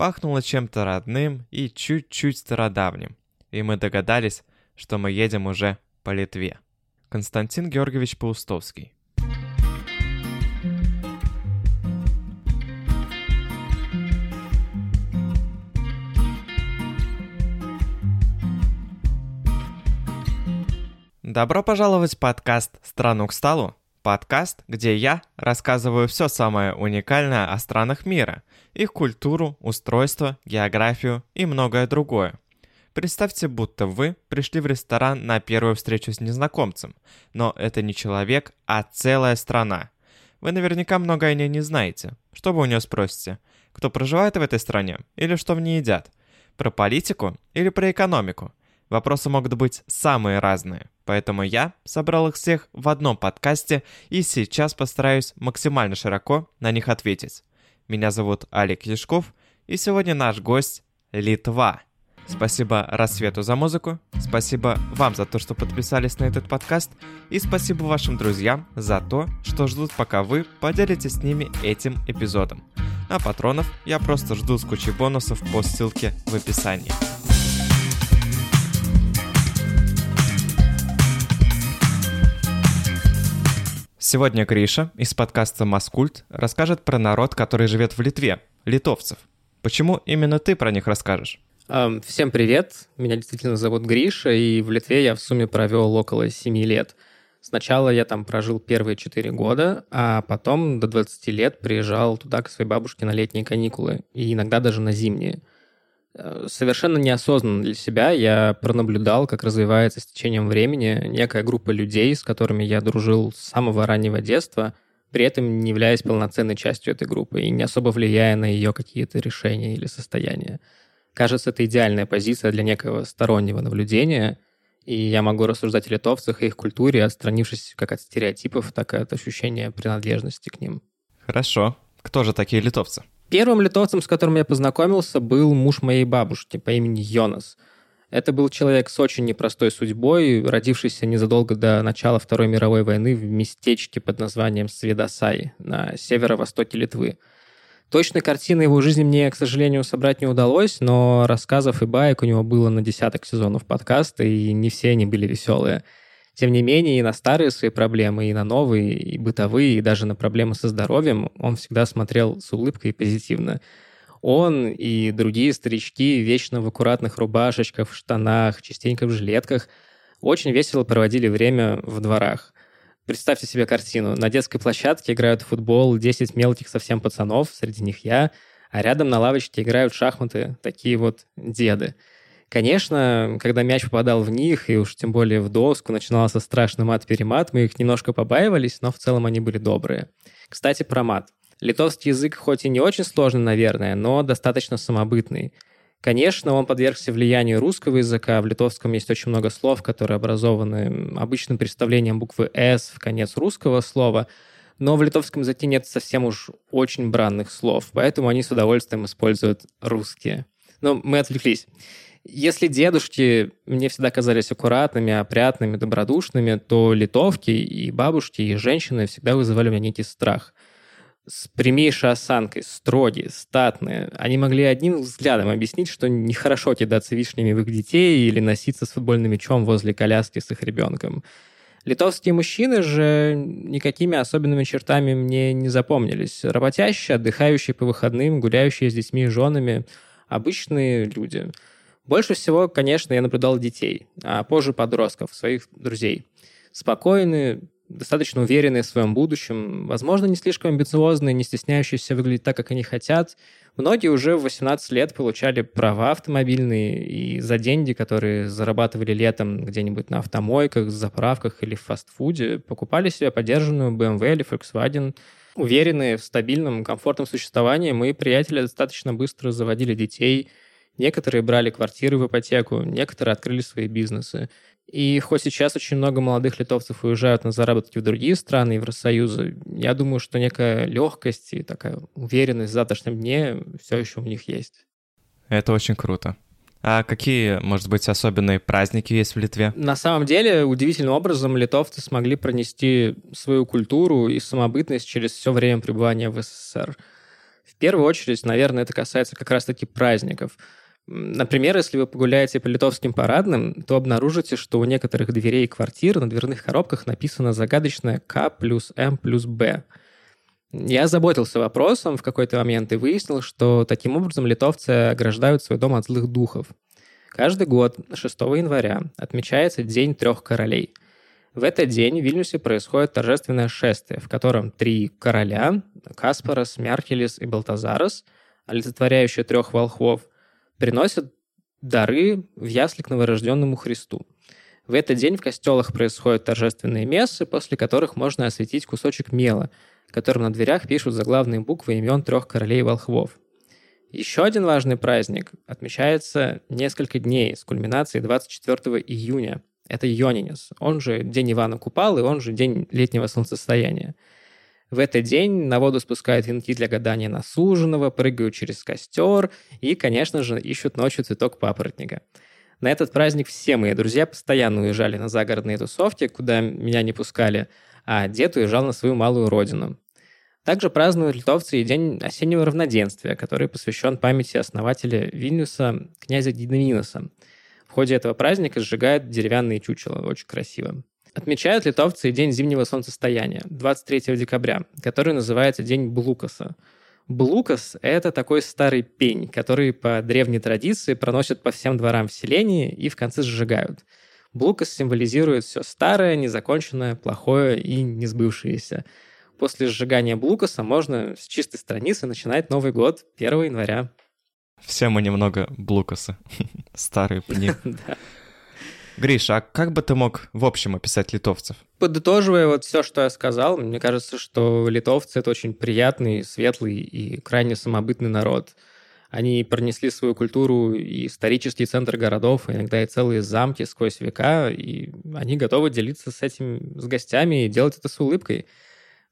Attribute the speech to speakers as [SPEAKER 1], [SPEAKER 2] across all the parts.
[SPEAKER 1] пахнуло чем-то родным и чуть-чуть стародавним. И мы догадались, что мы едем уже по Литве. Константин Георгиевич Паустовский. Добро пожаловать в подкаст «Страну к столу». Подкаст, где я рассказываю все самое уникальное о странах мира, их культуру, устройство, географию и многое другое. Представьте, будто вы пришли в ресторан на первую встречу с незнакомцем, но это не человек, а целая страна. Вы наверняка много о ней не знаете. Что вы у нее спросите? Кто проживает в этой стране? Или что в ней едят? Про политику или про экономику? Вопросы могут быть самые разные, поэтому я собрал их всех в одном подкасте и сейчас постараюсь максимально широко на них ответить. Меня зовут Олег Яшков, и сегодня наш гость — Литва. Спасибо Рассвету за музыку, спасибо вам за то, что подписались на этот подкаст, и спасибо вашим друзьям за то, что ждут, пока вы поделитесь с ними этим эпизодом. А патронов я просто жду с кучей бонусов по ссылке в описании. Сегодня Гриша из подкаста «Маскульт» расскажет про народ, который живет в Литве, литовцев. Почему именно ты про них расскажешь?
[SPEAKER 2] Всем привет, меня действительно зовут Гриша, и в Литве я в сумме провел около 7 лет. Сначала я там прожил первые 4 года, а потом до 20 лет приезжал туда к своей бабушке на летние каникулы, и иногда даже на зимние – совершенно неосознанно для себя я пронаблюдал, как развивается с течением времени некая группа людей, с которыми я дружил с самого раннего детства, при этом не являясь полноценной частью этой группы и не особо влияя на ее какие-то решения или состояния. Кажется, это идеальная позиция для некого стороннего наблюдения, и я могу рассуждать о литовцах и их культуре, отстранившись как от стереотипов, так и от ощущения принадлежности к ним.
[SPEAKER 1] Хорошо. Кто же такие литовцы?
[SPEAKER 2] Первым литовцем, с которым я познакомился, был муж моей бабушки по имени Йонас. Это был человек с очень непростой судьбой, родившийся незадолго до начала Второй мировой войны в местечке под названием Сведосай на северо-востоке Литвы. Точной картины его жизни мне, к сожалению, собрать не удалось, но рассказов и баек у него было на десяток сезонов подкаста, и не все они были веселые – тем не менее, и на старые свои проблемы, и на новые, и бытовые, и даже на проблемы со здоровьем он всегда смотрел с улыбкой и позитивно. Он и другие старички вечно в аккуратных рубашечках, в штанах, частенько в жилетках очень весело проводили время в дворах. Представьте себе картину. На детской площадке играют в футбол 10 мелких совсем пацанов, среди них я, а рядом на лавочке играют шахматы такие вот деды – Конечно, когда мяч попадал в них, и уж тем более в доску, начинался страшный мат-перемат, мы их немножко побаивались, но в целом они были добрые. Кстати, про мат. Литовский язык хоть и не очень сложный, наверное, но достаточно самобытный. Конечно, он подвергся влиянию русского языка. В литовском есть очень много слов, которые образованы обычным представлением буквы «с» в конец русского слова, но в литовском языке нет совсем уж очень бранных слов, поэтому они с удовольствием используют русские. Но мы отвлеклись. Если дедушки мне всегда казались аккуратными, опрятными, добродушными, то литовки и бабушки, и женщины всегда вызывали у меня некий страх. С прямейшей осанкой, строгие, статные. Они могли одним взглядом объяснить, что нехорошо кидаться вишнями в их детей или носиться с футбольным мячом возле коляски с их ребенком. Литовские мужчины же никакими особенными чертами мне не запомнились. Работящие, отдыхающие по выходным, гуляющие с детьми и женами. Обычные люди – больше всего, конечно, я наблюдал детей, а позже подростков, своих друзей. Спокойные, достаточно уверенные в своем будущем, возможно, не слишком амбициозные, не стесняющиеся выглядеть так, как они хотят. Многие уже в 18 лет получали права автомобильные, и за деньги, которые зарабатывали летом где-нибудь на автомойках, заправках или в фастфуде, покупали себе подержанную BMW или Volkswagen. Уверенные в стабильном, комфортном существовании, мои приятели достаточно быстро заводили детей – Некоторые брали квартиры в ипотеку, некоторые открыли свои бизнесы. И хоть сейчас очень много молодых литовцев уезжают на заработки в другие страны, Евросоюза, я думаю, что некая легкость и такая уверенность в завтрашнем дне все еще у них есть.
[SPEAKER 1] Это очень круто. А какие, может быть, особенные праздники есть в Литве?
[SPEAKER 2] На самом деле, удивительным образом литовцы смогли пронести свою культуру и самобытность через все время пребывания в СССР. первую очередь, наверное, это касается как раз-таки праздников. Например, если вы погуляете по литовским парадным, то обнаружите, что у некоторых дверей квартир на дверных коробках написано загадочное К плюс М плюс Б. Я заботился вопросом в какой-то момент и выяснил, что таким образом литовцы ограждают свой дом от злых духов. Каждый год 6 января отмечается День трех королей. В этот день в Вильнюсе происходит торжественное шествие, в котором три короля – Каспарас, Мярхелис и Балтазарос, олицетворяющие трех волхвов, приносят дары в ясли к новорожденному Христу. В этот день в костелах происходят торжественные мессы, после которых можно осветить кусочек мела, которым на дверях пишут заглавные буквы имен трех королей волхвов. Еще один важный праздник отмечается несколько дней с кульминацией 24 июня. Это Йонинес, он же День Ивана Купалы, он же День летнего солнцестояния. В этот день на воду спускают венки для гадания на суженого, прыгают через костер и, конечно же, ищут ночью цветок папоротника. На этот праздник все мои друзья постоянно уезжали на загородные тусовки, куда меня не пускали, а дед уезжал на свою малую родину. Также празднуют литовцы и День осеннего равноденствия, который посвящен памяти основателя Вильнюса, князя Динаминоса. В ходе этого праздника сжигают деревянные чучела, очень красиво. Отмечают литовцы и День зимнего солнцестояния, 23 декабря, который называется День Блукаса. Блукас – это такой старый пень, который по древней традиции проносят по всем дворам в селении и в конце сжигают. Блукас символизирует все старое, незаконченное, плохое и несбывшееся. После сжигания Блукаса можно с чистой страницы начинать Новый год 1 января.
[SPEAKER 1] Все мы немного Блукаса. Старые пни. Гриша, а как бы ты мог в общем описать литовцев?
[SPEAKER 2] Подытоживая вот все, что я сказал, мне кажется, что литовцы — это очень приятный, светлый и крайне самобытный народ. Они пронесли свою культуру и исторический центр городов, иногда и целые замки сквозь века, и они готовы делиться с этим с гостями и делать это с улыбкой.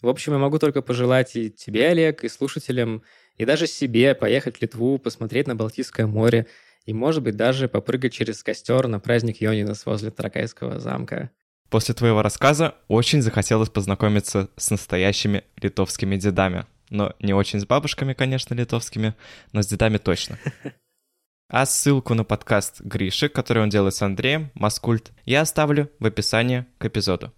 [SPEAKER 2] В общем, я могу только пожелать и тебе, Олег, и слушателям, и даже себе поехать в Литву, посмотреть на Балтийское море — и, может быть, даже попрыгать через костер на праздник Йонинас возле Таракайского замка.
[SPEAKER 1] После твоего рассказа очень захотелось познакомиться с настоящими литовскими дедами. Но не очень с бабушками, конечно, литовскими, но с дедами точно. А ссылку на подкаст Гриши, который он делает с Андреем, Маскульт, я оставлю в описании к эпизоду.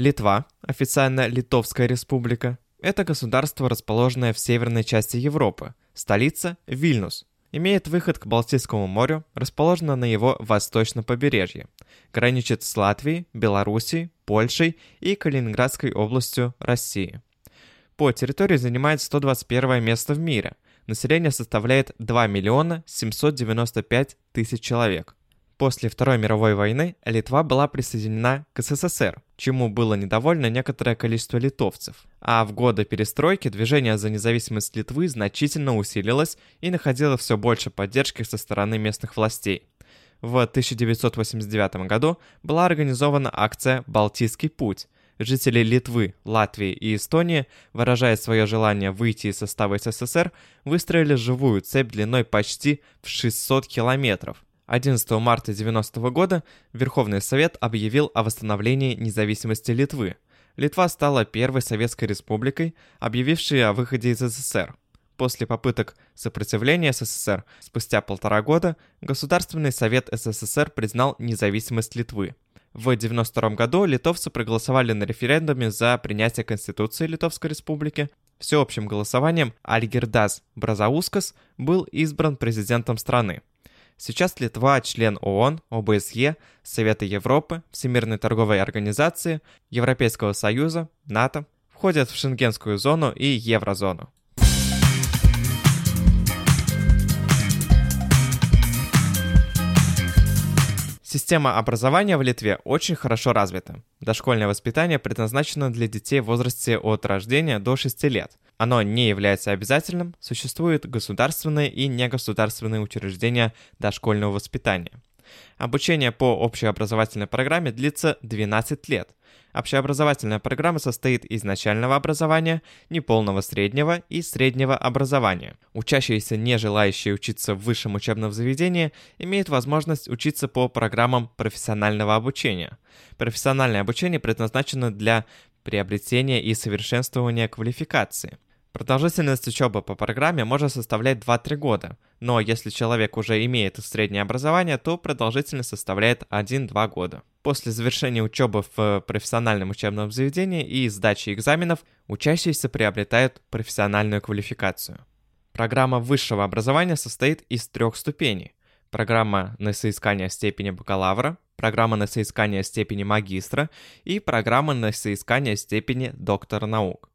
[SPEAKER 1] Литва, официально Литовская республика, это государство, расположенное в северной части Европы. Столица – Вильнюс. Имеет выход к Балтийскому морю, расположена на его восточном побережье. Граничит с Латвией, Белоруссией, Польшей и Калининградской областью России. По территории занимает 121 место в мире. Население составляет 2 миллиона 795 тысяч человек. После Второй мировой войны Литва была присоединена к СССР, чему было недовольно некоторое количество литовцев. А в годы перестройки движение за независимость Литвы значительно усилилось и находило все больше поддержки со стороны местных властей. В 1989 году была организована акция «Балтийский путь», жители Литвы, Латвии и Эстонии, выражая свое желание выйти из состава СССР, выстроили живую цепь длиной почти в 600 километров – 11 марта 90 года Верховный Совет объявил о восстановлении независимости Литвы. Литва стала первой советской республикой, объявившей о выходе из СССР. После попыток сопротивления СССР спустя полтора года Государственный совет СССР признал независимость Литвы. В 1992 году литовцы проголосовали на референдуме за принятие Конституции Литовской Республики. Всеобщим голосованием Альгердас Бразаускас был избран президентом страны. Сейчас Литва член ООН, ОБСЕ, Совета Европы, Всемирной торговой организации, Европейского Союза, НАТО, входит в Шенгенскую зону и Еврозону. Система образования в Литве очень хорошо развита. Дошкольное воспитание предназначено для детей в возрасте от рождения до 6 лет. Оно не является обязательным, существуют государственные и негосударственные учреждения дошкольного воспитания. Обучение по общеобразовательной программе длится 12 лет. Общеобразовательная программа состоит из начального образования, неполного среднего и среднего образования. Учащиеся, не желающие учиться в высшем учебном заведении, имеют возможность учиться по программам профессионального обучения. Профессиональное обучение предназначено для приобретения и совершенствования квалификации – Продолжительность учебы по программе может составлять 2-3 года, но если человек уже имеет среднее образование, то продолжительность составляет 1-2 года. После завершения учебы в профессиональном учебном заведении и сдачи экзаменов учащиеся приобретают профессиональную квалификацию. Программа высшего образования состоит из трех ступеней. Программа на соискание степени бакалавра, программа на соискание степени магистра и программа на соискание степени доктора наук.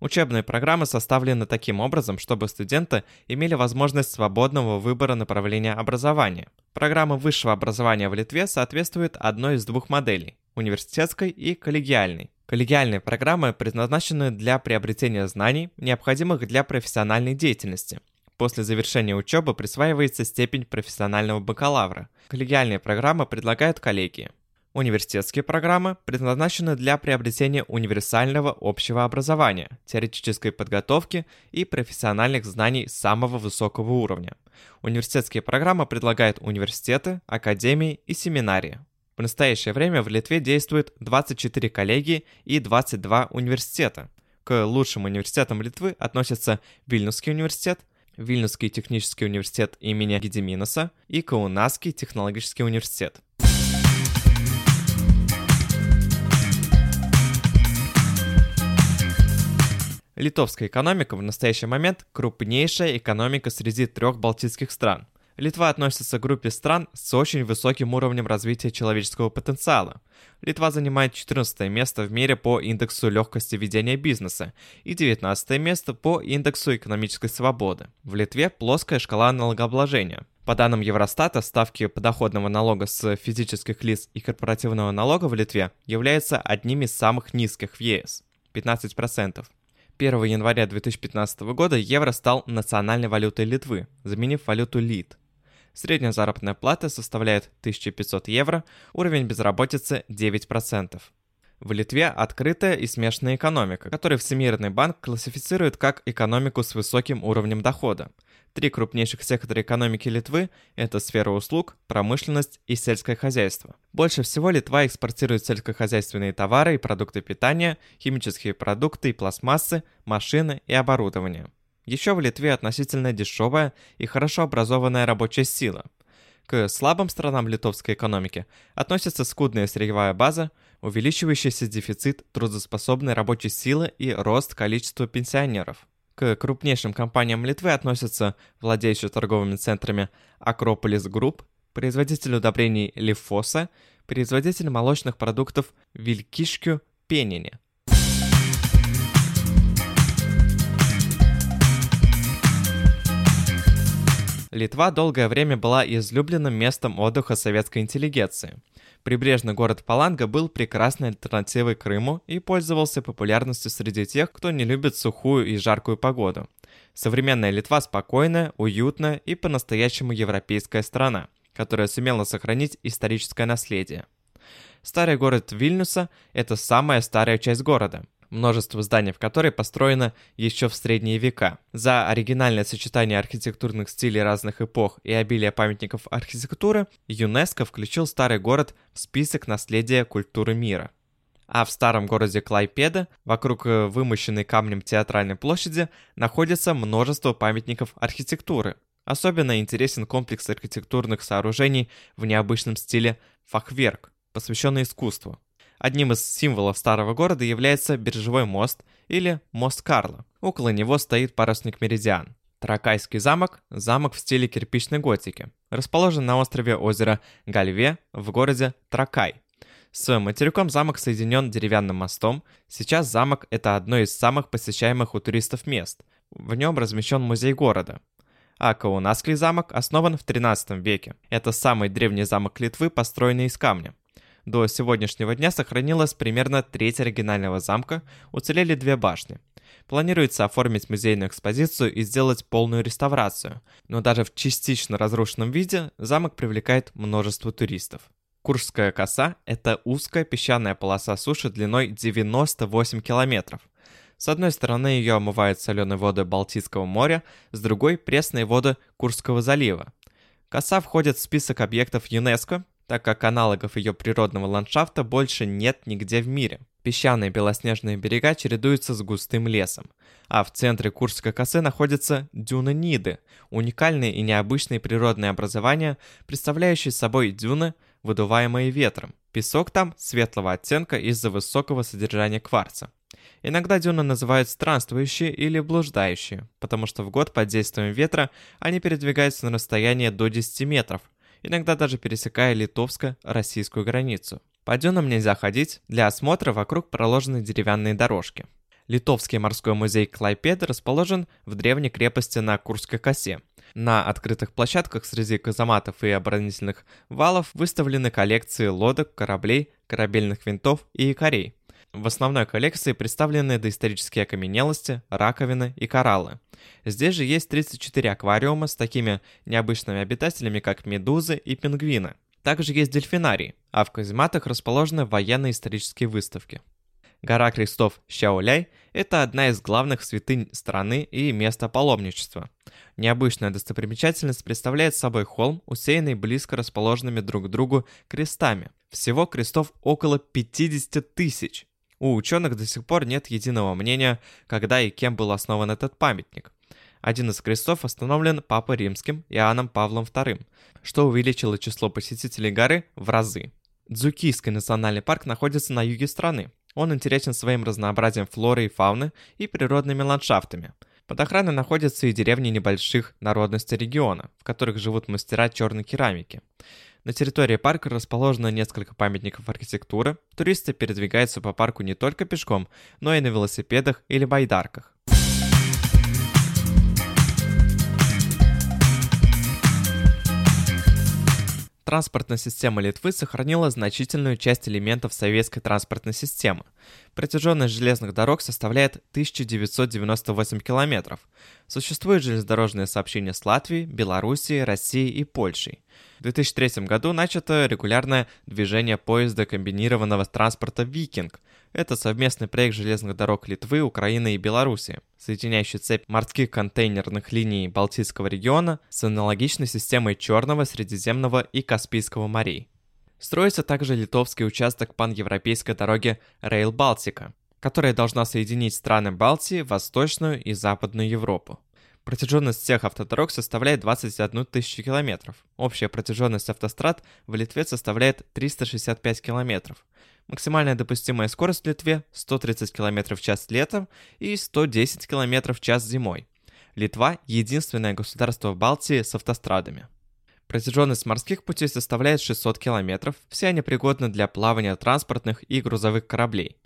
[SPEAKER 1] Учебные программы составлены таким образом, чтобы студенты имели возможность свободного выбора направления образования. Программа высшего образования в Литве соответствует одной из двух моделей – университетской и коллегиальной. Коллегиальные программы предназначены для приобретения знаний, необходимых для профессиональной деятельности. После завершения учебы присваивается степень профессионального бакалавра. Коллегиальные программы предлагают коллегии. Университетские программы предназначены для приобретения универсального общего образования, теоретической подготовки и профессиональных знаний самого высокого уровня. Университетские программы предлагают университеты, академии и семинарии. В настоящее время в Литве действует 24 коллегии и 22 университета. К лучшим университетам Литвы относятся Вильнюсский университет, Вильнюсский технический университет имени Гедеминоса и Каунасский технологический университет. Литовская экономика в настоящий момент крупнейшая экономика среди трех балтийских стран. Литва относится к группе стран с очень высоким уровнем развития человеческого потенциала. Литва занимает 14 место в мире по индексу легкости ведения бизнеса и 19 место по индексу экономической свободы. В Литве плоская шкала налогообложения. По данным Евростата, ставки подоходного налога с физических лиц и корпоративного налога в Литве являются одними из самых низких в ЕС – 15%. 1 января 2015 года евро стал национальной валютой Литвы, заменив валюту лит. Средняя заработная плата составляет 1500 евро, уровень безработицы 9%. В Литве открытая и смешанная экономика, которую Всемирный банк классифицирует как экономику с высоким уровнем дохода – Три крупнейших сектора экономики Литвы – это сфера услуг, промышленность и сельское хозяйство. Больше всего Литва экспортирует сельскохозяйственные товары и продукты питания, химические продукты и пластмассы, машины и оборудование. Еще в Литве относительно дешевая и хорошо образованная рабочая сила. К слабым сторонам литовской экономики относятся скудная сырьевая база, увеличивающийся дефицит трудоспособной рабочей силы и рост количества пенсионеров. К крупнейшим компаниям Литвы относятся владеющие торговыми центрами Akropolis Group, производитель удобрений Lifosa, производитель молочных продуктов Vilkyškių pieninė. Литва долгое время была излюбленным местом отдыха советской интеллигенции. Прибрежный город Паланга был прекрасной альтернативой Крыму и пользовался популярностью среди тех, кто не любит сухую и жаркую погоду. Современная Литва спокойная, уютная и по-настоящему европейская страна, которая сумела сохранить историческое наследие. Старый город Вильнюса – это самая старая часть города – множество зданий в которой построено еще в средние века. За оригинальное сочетание архитектурных стилей разных эпох и обилие памятников архитектуры ЮНЕСКО включил старый город в список наследия культуры мира. А в старом городе Клайпеда, вокруг э, вымощенной камнем театральной площади, находится множество памятников архитектуры. Особенно интересен комплекс архитектурных сооружений в необычном стиле фахверк, посвященный искусству. Одним из символов старого города является биржевой мост или мост Карла. Около него стоит парусник Меридиан. Тракайский замок – замок в стиле кирпичной готики. Расположен на острове озера Гальве в городе Тракай. С материком замок соединен деревянным мостом. Сейчас замок – это одно из самых посещаемых у туристов мест. В нем размещен музей города. А Каунасский замок основан в 13 веке. Это самый древний замок Литвы, построенный из камня. До сегодняшнего дня сохранилась примерно треть оригинального замка, уцелели две башни. Планируется оформить музейную экспозицию и сделать полную реставрацию, но даже в частично разрушенном виде замок привлекает множество туристов. Куршская коса – это узкая песчаная полоса суши длиной 98 километров. С одной стороны ее омывают соленые воды Балтийского моря, с другой – пресные воды Курского залива. Коса входит в список объектов ЮНЕСКО, так как аналогов ее природного ландшафта больше нет нигде в мире. Песчаные белоснежные берега чередуются с густым лесом, а в центре Курской косы находятся дюны Ниды, уникальные и необычные природные образования, представляющие собой дюны, выдуваемые ветром. Песок там светлого оттенка из-за высокого содержания кварца. Иногда дюны называют странствующие или блуждающие, потому что в год под действием ветра они передвигаются на расстояние до 10 метров, иногда даже пересекая литовско-российскую границу. По дюнам нельзя ходить, для осмотра вокруг проложены деревянные дорожки. Литовский морской музей Клайпеда расположен в древней крепости на Курской косе. На открытых площадках среди казаматов и оборонительных валов выставлены коллекции лодок, кораблей, корабельных винтов и якорей. В основной коллекции представлены доисторические окаменелости, раковины и кораллы. Здесь же есть 34 аквариума с такими необычными обитателями, как медузы и пингвины. Также есть дельфинарий, а в казематах расположены военно-исторические выставки. Гора крестов Щаоляй – это одна из главных святынь страны и место паломничества. Необычная достопримечательность представляет собой холм, усеянный близко расположенными друг к другу крестами. Всего крестов около 50 тысяч. У ученых до сих пор нет единого мнения, когда и кем был основан этот памятник. Один из крестов остановлен Папой Римским Иоанном Павлом II, что увеличило число посетителей горы в разы. Дзукийский национальный парк находится на юге страны. Он интересен своим разнообразием флоры и фауны и природными ландшафтами. Под охраной находятся и деревни небольших народностей региона, в которых живут мастера черной керамики. На территории парка расположено несколько памятников архитектуры. Туристы передвигаются по парку не только пешком, но и на велосипедах или байдарках. Транспортная система Литвы сохранила значительную часть элементов советской транспортной системы. Протяженность железных дорог составляет 1998 километров. Существует железнодорожное сообщение с Латвией, Белоруссией, Россией и Польшей. В 2003 году начато регулярное движение поезда комбинированного транспорта «Викинг». Это совместный проект железных дорог Литвы, Украины и Беларуси, соединяющий цепь морских контейнерных линий Балтийского региона с аналогичной системой Черного, Средиземного и Каспийского морей. Строится также литовский участок паневропейской дороги Rail Балтика, которая должна соединить страны Балтии, Восточную и Западную Европу. Протяженность всех автодорог составляет 21 тысячу километров. Общая протяженность автострад в Литве составляет 365 километров. Максимальная допустимая скорость в Литве 130 км в час летом и 110 км в час зимой. Литва – единственное государство в Балтии с автострадами. Протяженность морских путей составляет 600 километров, все они пригодны для плавания транспортных и грузовых кораблей.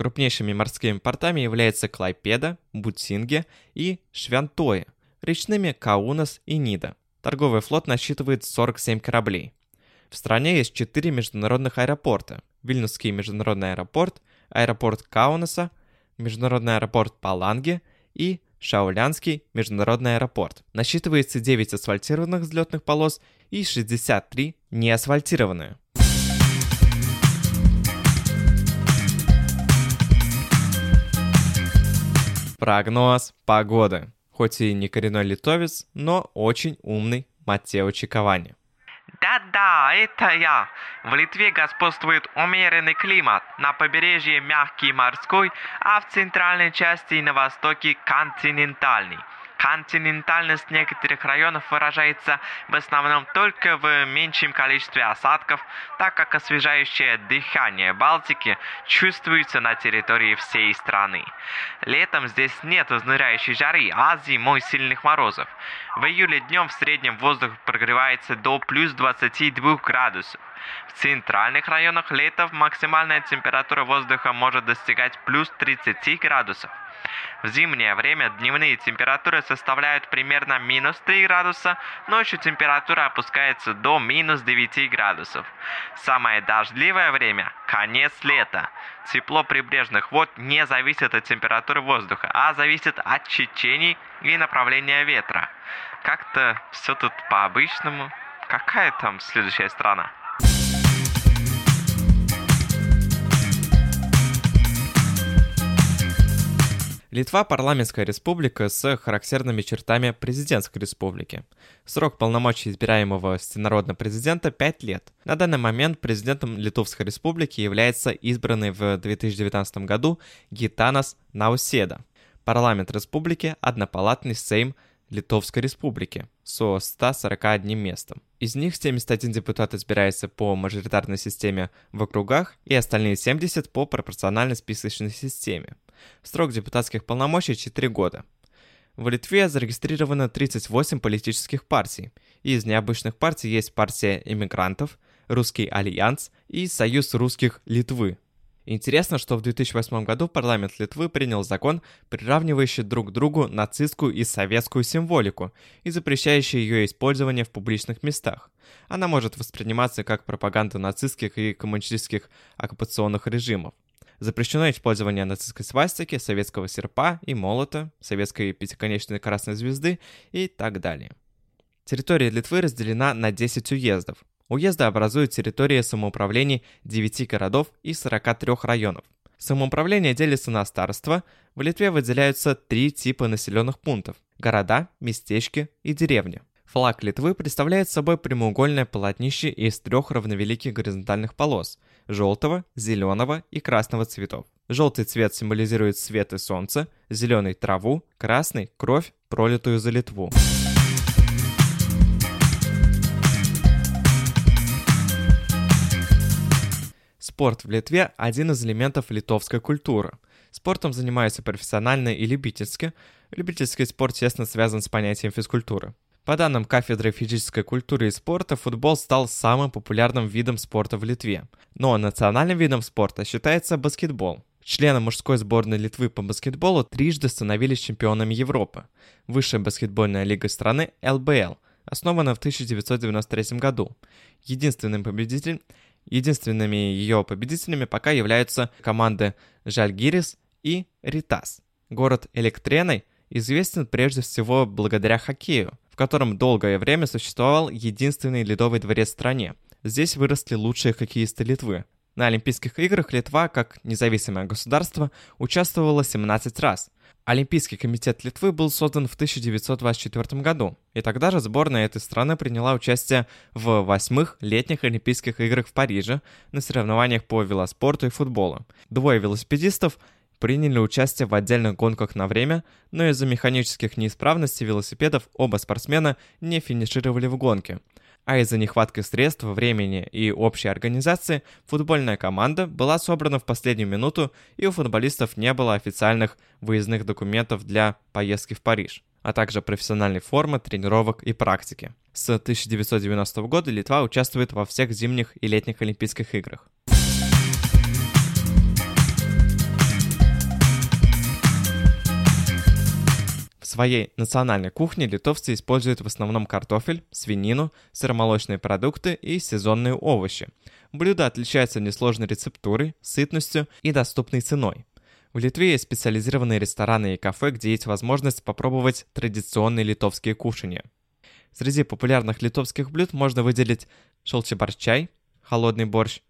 [SPEAKER 1] Крупнейшими морскими портами являются Клайпеда, Бутсинге и Швянтое, речными Каунас и Нида. Торговый флот насчитывает 47 кораблей. В стране есть 4 международных аэропорта. Вильнюсский международный аэропорт, аэропорт Каунаса, международный аэропорт Паланги и Шаулянский международный аэропорт. Насчитывается 9 асфальтированных взлетных полос и 63 неасфальтированные. Прогноз погоды. Хоть и не коренной литовец, но очень умный Матео Чиковани.
[SPEAKER 3] Да-да, это я. В Литве господствует умеренный климат. На побережье мягкий морской, а в центральной части и на востоке континентальный. Континентальность некоторых районов выражается в основном только в меньшем количестве осадков, так как освежающее дыхание Балтики чувствуется на территории всей страны. Летом здесь нет изнуряющей жары, а зимой сильных морозов. В июле днем в среднем воздух прогревается до плюс 22 градусов. В центральных районах летом максимальная температура воздуха может достигать плюс 30 градусов. В зимнее время дневные температуры составляют примерно минус 3 градуса, ночью температура опускается до минус 9 градусов. Самое дождливое время – конец лета. Тепло прибрежных вод не зависит от температуры воздуха, а зависит от течений и направления ветра. Как-то все тут по-обычному. Какая там следующая страна?
[SPEAKER 1] Литва – парламентская республика с характерными чертами президентской республики. Срок полномочий избираемого всенародного президента – 5 лет. На данный момент президентом Литовской республики является избранный в 2019 году Гитанас Науседа. Парламент республики – однопалатный Сейм Литовской республики со 141 местом. Из них 71 депутат избирается по мажоритарной системе в округах и остальные 70 по пропорциональной списочной системе. Срок депутатских полномочий 4 года. В Литве зарегистрировано 38 политических партий. Из необычных партий есть партия иммигрантов, Русский альянс и Союз русских Литвы. Интересно, что в 2008 году парламент Литвы принял закон, приравнивающий друг к другу нацистскую и советскую символику и запрещающий ее использование в публичных местах. Она может восприниматься как пропаганда нацистских и коммунистических оккупационных режимов. Запрещено использование нацистской свастики, советского серпа и молота, советской пятиконечной красной звезды и так далее. Территория Литвы разделена на 10 уездов. Уезды образуют территории самоуправлений 9 городов и 43 районов. Самоуправление делится на староства. В Литве выделяются три типа населенных пунктов – города, местечки и деревни. Флаг Литвы представляет собой прямоугольное полотнище из трех равновеликих горизонтальных полос – желтого, зеленого и красного цветов. Желтый цвет символизирует свет и солнце, зеленый – траву, красный – кровь, пролитую за Литву. Спорт в Литве – один из элементов литовской культуры. Спортом занимаются профессионально и любительски. Любительский спорт тесно связан с понятием физкультуры. По данным кафедры физической культуры и спорта, футбол стал самым популярным видом спорта в Литве. Но национальным видом спорта считается баскетбол. Члены мужской сборной Литвы по баскетболу трижды становились чемпионами Европы. Высшая баскетбольная лига страны ЛБЛ, основана в 1993 году. Единственным победителем, единственными ее победителями пока являются команды Жальгирис и Ритас. Город Электреной известен прежде всего благодаря хоккею, в котором долгое время существовал единственный ледовый дворец в стране. Здесь выросли лучшие хоккеисты Литвы. На Олимпийских играх Литва, как независимое государство, участвовала 17 раз. Олимпийский комитет Литвы был создан в 1924 году, и тогда же сборная этой страны приняла участие в восьмых летних Олимпийских играх в Париже на соревнованиях по велоспорту и футболу. Двое велосипедистов приняли участие в отдельных гонках на время, но из-за механических неисправностей велосипедов оба спортсмена не финишировали в гонке. А из-за нехватки средств, времени и общей организации футбольная команда была собрана в последнюю минуту и у футболистов не было официальных выездных документов для поездки в Париж а также профессиональной формы, тренировок и практики. С 1990 года Литва участвует во всех зимних и летних Олимпийских играх. Своей национальной кухне литовцы используют в основном картофель, свинину, сыромолочные продукты и сезонные овощи. Блюдо отличается несложной рецептурой, сытностью и доступной ценой. В Литве есть специализированные рестораны и кафе, где есть возможность попробовать традиционные литовские кушания. Среди популярных литовских блюд можно выделить шелчебарчай, холодный борщ,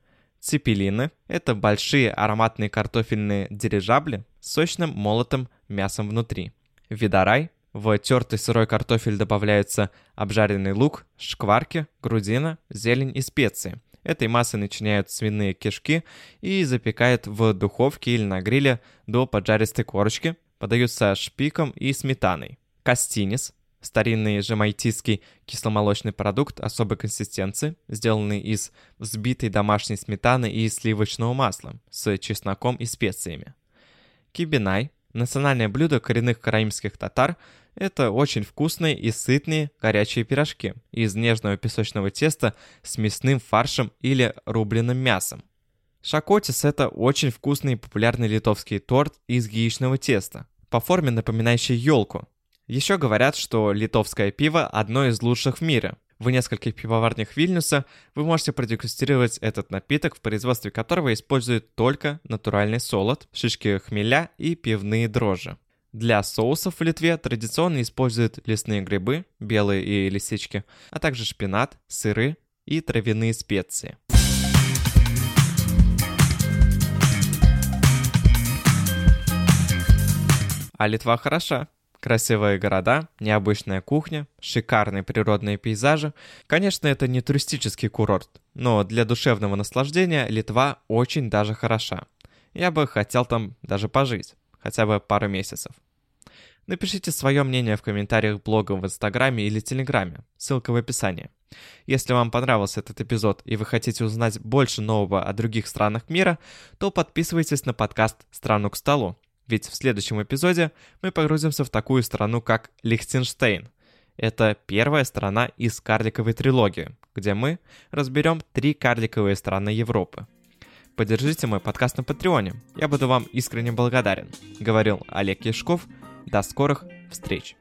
[SPEAKER 1] цепелины – это большие ароматные картофельные дирижабли с сочным молотым мясом внутри – видарай. В тертый сырой картофель добавляются обжаренный лук, шкварки, грудина, зелень и специи. Этой массой начиняют свиные кишки и запекают в духовке или на гриле до поджаристой корочки, подаются шпиком и сметаной. Кастинис – старинный жемайтийский кисломолочный продукт особой консистенции, сделанный из взбитой домашней сметаны и сливочного масла с чесноком и специями. Кибинай Национальное блюдо коренных караимских татар – это очень вкусные и сытные горячие пирожки из нежного песочного теста с мясным фаршем или рубленым мясом. Шакотис – это очень вкусный и популярный литовский торт из яичного теста, по форме напоминающий елку. Еще говорят, что литовское пиво одно из лучших в мире. В нескольких пивоварнях Вильнюса вы можете продегустировать этот напиток, в производстве которого используют только натуральный солод, шишки хмеля и пивные дрожжи. Для соусов в Литве традиционно используют лесные грибы, белые и лисички, а также шпинат, сыры и травяные специи. А Литва хороша. Красивые города, необычная кухня, шикарные природные пейзажи. Конечно, это не туристический курорт, но для душевного наслаждения Литва очень даже хороша. Я бы хотел там даже пожить, хотя бы пару месяцев. Напишите свое мнение в комментариях блога в Инстаграме или Телеграме, ссылка в описании. Если вам понравился этот эпизод и вы хотите узнать больше нового о других странах мира, то подписывайтесь на подкаст «Страну к столу», ведь в следующем эпизоде мы погрузимся в такую страну, как Лихтенштейн. Это первая страна из карликовой трилогии, где мы разберем три карликовые страны Европы. Поддержите мой подкаст на Патреоне, я буду вам искренне благодарен. Говорил Олег Яшков. До скорых встреч!